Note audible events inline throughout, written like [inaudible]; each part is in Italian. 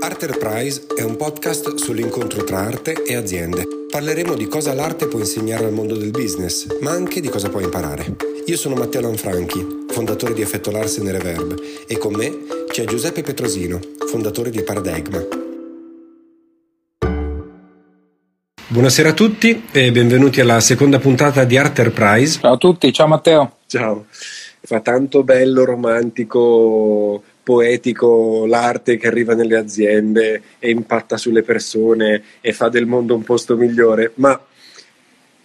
Arterprise è un podcast sull'incontro tra arte e aziende. Parleremo di cosa l'arte può insegnare al mondo del business, ma anche di cosa può imparare. Io sono Matteo Lanfranchi, fondatore di Effetto Larsen e Reverb, e con me c'è Giuseppe Petrosino, fondatore di Paradigma. Buonasera a tutti e benvenuti alla seconda puntata di Arterprise. Ciao a tutti, ciao Matteo. Ciao. Fa tanto bello, romantico, poetico l'arte che arriva nelle aziende e impatta sulle persone e fa del mondo un posto migliore, ma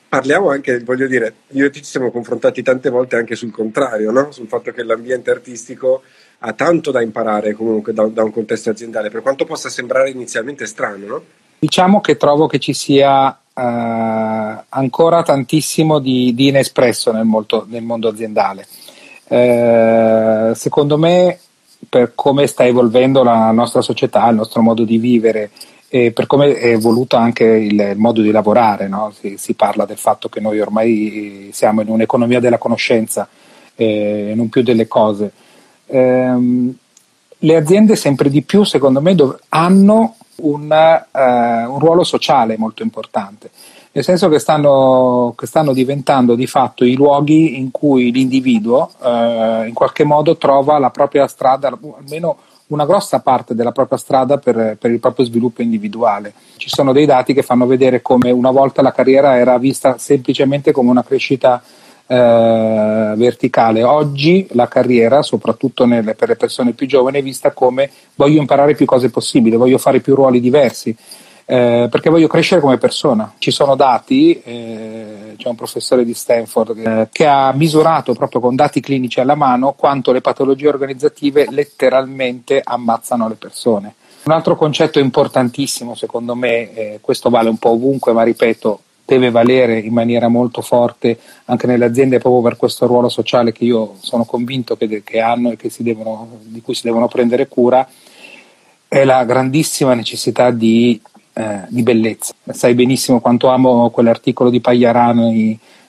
parliamo anche, voglio dire, io e te ci siamo confrontati tante volte anche sul contrario, no? sul fatto che l'ambiente artistico ha tanto da imparare comunque da, da un contesto aziendale, per quanto possa sembrare inizialmente strano. No? Diciamo che trovo che ci sia uh, ancora tantissimo di, di inespresso nel, molto, nel, mondo aziendale. Uh, secondo me per come sta evolvendo la nostra società, il nostro modo di vivere e per come è evoluto anche il, il modo di lavorare. No? Si, si, parla del fatto che noi ormai siamo in un'economia della conoscenza e non più delle cose. Ehm, le aziende sempre di più, secondo me, dov- hanno una, uh, un ruolo sociale molto importante nel senso che stanno, che stanno, diventando di fatto i luoghi in cui l'individuo eh, in qualche modo trova la propria strada, almeno una grossa parte della propria strada per, per, il proprio sviluppo individuale. Ci sono dei dati che fanno vedere come una volta la carriera era vista semplicemente come una crescita eh, verticale. Oggi la carriera, soprattutto nelle, per le persone più giovani, è vista come voglio imparare più cose possibili, voglio fare più ruoli diversi eh, perché voglio crescere come persona. Ci sono dati, eh, c'è un professore di Stanford eh, che ha misurato proprio con dati clinici alla mano quanto le patologie organizzative letteralmente ammazzano le persone. Un altro concetto importantissimo, secondo me, eh, questo vale un po' ovunque, ma ripeto, deve valere in maniera molto forte anche nelle aziende proprio per questo ruolo sociale che io sono convinto che, che hanno e che devono, di cui si devono prendere cura, è la grandissima necessità di eh, di bellezza. Sai benissimo quanto amo quell'articolo di Pagliarano,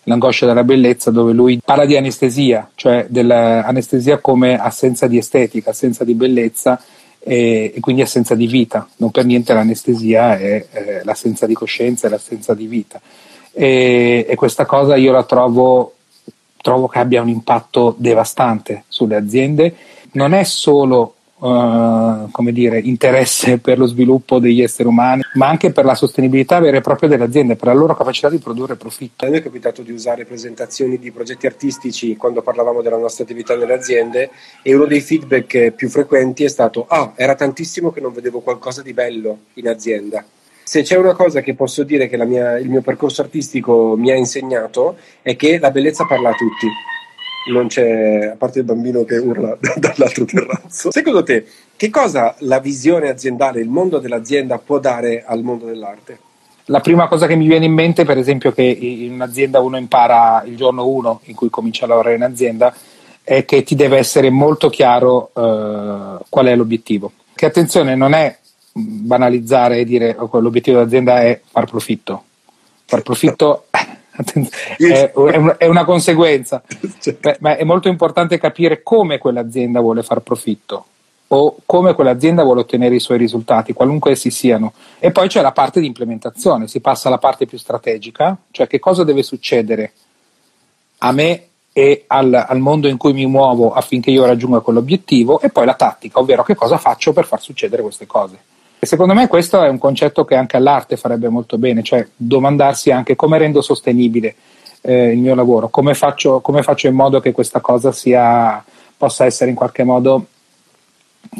L'angoscia della bellezza, dove lui parla di anestesia, cioè dell'anestesia come assenza di estetica, assenza di bellezza e, quindi assenza di vita. Non per niente l'anestesia è, è l'assenza di coscienza, è l'assenza di vita. E, e questa cosa io la trovo, trovo che abbia un impatto devastante sulle aziende. Non è solo Uh, come dire, interesse [laughs] per lo sviluppo degli esseri umani, ma anche per la sostenibilità vera e propria delle aziende, per la loro capacità di produrre profitto. A noi è capitato di usare presentazioni di progetti artistici quando parlavamo della nostra attività nelle aziende e uno dei feedback più frequenti è stato ah, era tantissimo che non vedevo qualcosa di bello in azienda. Se c'è una cosa che posso dire che mia, il mio percorso artistico mi ha insegnato è che la bellezza parla a tutti non c'è, a parte il bambino che urla [laughs] dall'altro terrazzo. Secondo te, che cosa la visione aziendale, il mondo dell'azienda può dare al mondo dell'arte? La prima cosa che mi viene in mente, per esempio, che in un'azienda uno impara il giorno uno in cui comincia a lavorare in azienda, è che ti deve essere molto chiaro eh, qual è l'obiettivo. Che attenzione, non è banalizzare e dire oh, l'obiettivo dell'azienda è far profitto. Far profitto è, è, una conseguenza, [laughs] Beh, ma è molto importante capire come quell'azienda vuole far profitto o come quell'azienda vuole ottenere i suoi risultati, qualunque essi siano. E poi c'è la parte di implementazione, si passa alla parte più strategica, cioè che cosa deve succedere a me e al, al mondo in cui mi muovo affinché io raggiunga quell'obiettivo, e poi la tattica, ovvero che cosa faccio per far succedere queste cose. E secondo me questo è un concetto che anche all'arte farebbe molto bene, cioè domandarsi anche come rendo sostenibile eh, il mio lavoro, come faccio, come faccio, in modo che questa cosa sia, possa essere in qualche modo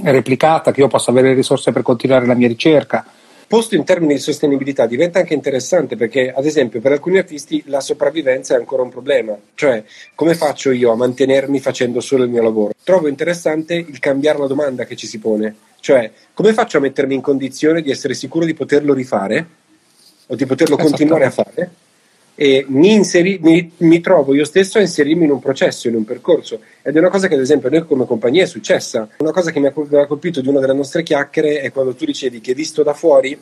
replicata, che io possa avere risorse per continuare la mia ricerca. Posto in termini di sostenibilità diventa anche interessante perché, ad esempio, per alcuni artisti la sopravvivenza è ancora un problema, cioè come faccio io a mantenermi facendo solo il mio lavoro? Trovo interessante il cambiare la domanda che ci si pone cioè, come faccio a mettermi in condizione di essere sicuro di poterlo rifare o di poterlo continuare a fare? E mi, inseri- mi, mi, trovo io stesso a inserirmi in un processo, in un percorso. Ed è una cosa che, ad esempio, noi come compagnia è successa. Una cosa che mi ha colpito di una delle nostre chiacchiere è quando tu dicevi che visto da fuori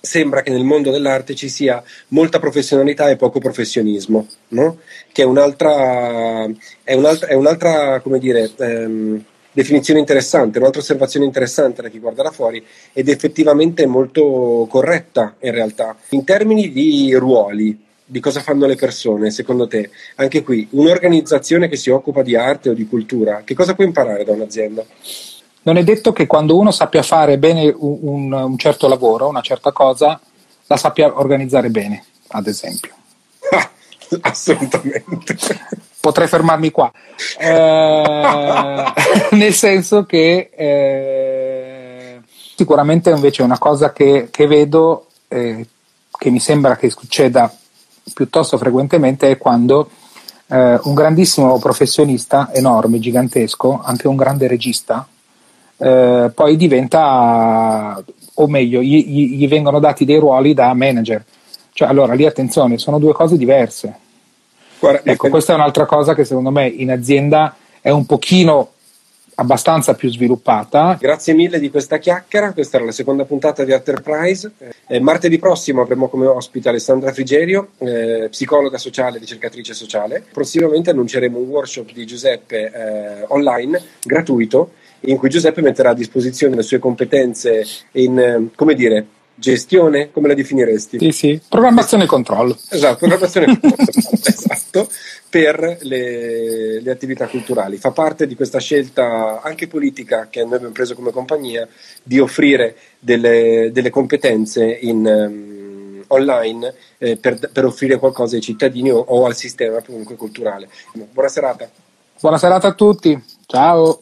sembra che nel mondo dell'arte ci sia molta professionalità e poco professionismo, no? che è un'altra, è un'altra, è un'altra come dire, ehm, definizione interessante, un'altra osservazione interessante da chi guarda da fuori ed effettivamente molto corretta in realtà. In termini di ruoli, di cosa fanno le persone, secondo te? Anche qui, un'organizzazione che si occupa di arte o di cultura, che cosa può imparare da un'azienda? Non è detto che quando uno sappia fare bene un, un certo lavoro, una certa cosa, la sappia organizzare bene, ad esempio. Ah, [laughs] assolutamente. Potrei fermarmi qua. Eh, [laughs] nel senso che eh, sicuramente invece una cosa che, che vedo, eh, che mi sembra che succeda piuttosto frequentemente, è quando eh, un grandissimo professionista, enorme, gigantesco, anche un grande regista, eh, poi diventa, o meglio, gli, gli, vengono dati dei ruoli da manager. Cioè, allora lì attenzione, sono due cose diverse. Guarda, ecco, questa è un'altra cosa che secondo me in azienda è un pochino abbastanza più sviluppata. Grazie mille di questa chiacchiera, questa era la seconda puntata di Enterprise. Eh, martedì prossimo avremo come ospite Alessandra Frigerio, eh, psicologa sociale, ricercatrice sociale. Prossimamente annunceremo un workshop di Giuseppe eh, online, gratuito, in cui Giuseppe metterà a disposizione le sue competenze in, eh, come dire, gestione, come la definiresti? Sì, sì, programmazione e controllo. Esatto, programmazione e [laughs] controllo, esatto, per le, le, attività culturali. Fa parte di questa scelta anche politica che noi abbiamo preso come compagnia di offrire delle, delle competenze in, um, online eh, per, per, offrire qualcosa ai cittadini o, o al sistema comunque culturale. Buona serata. Buona serata a tutti, ciao.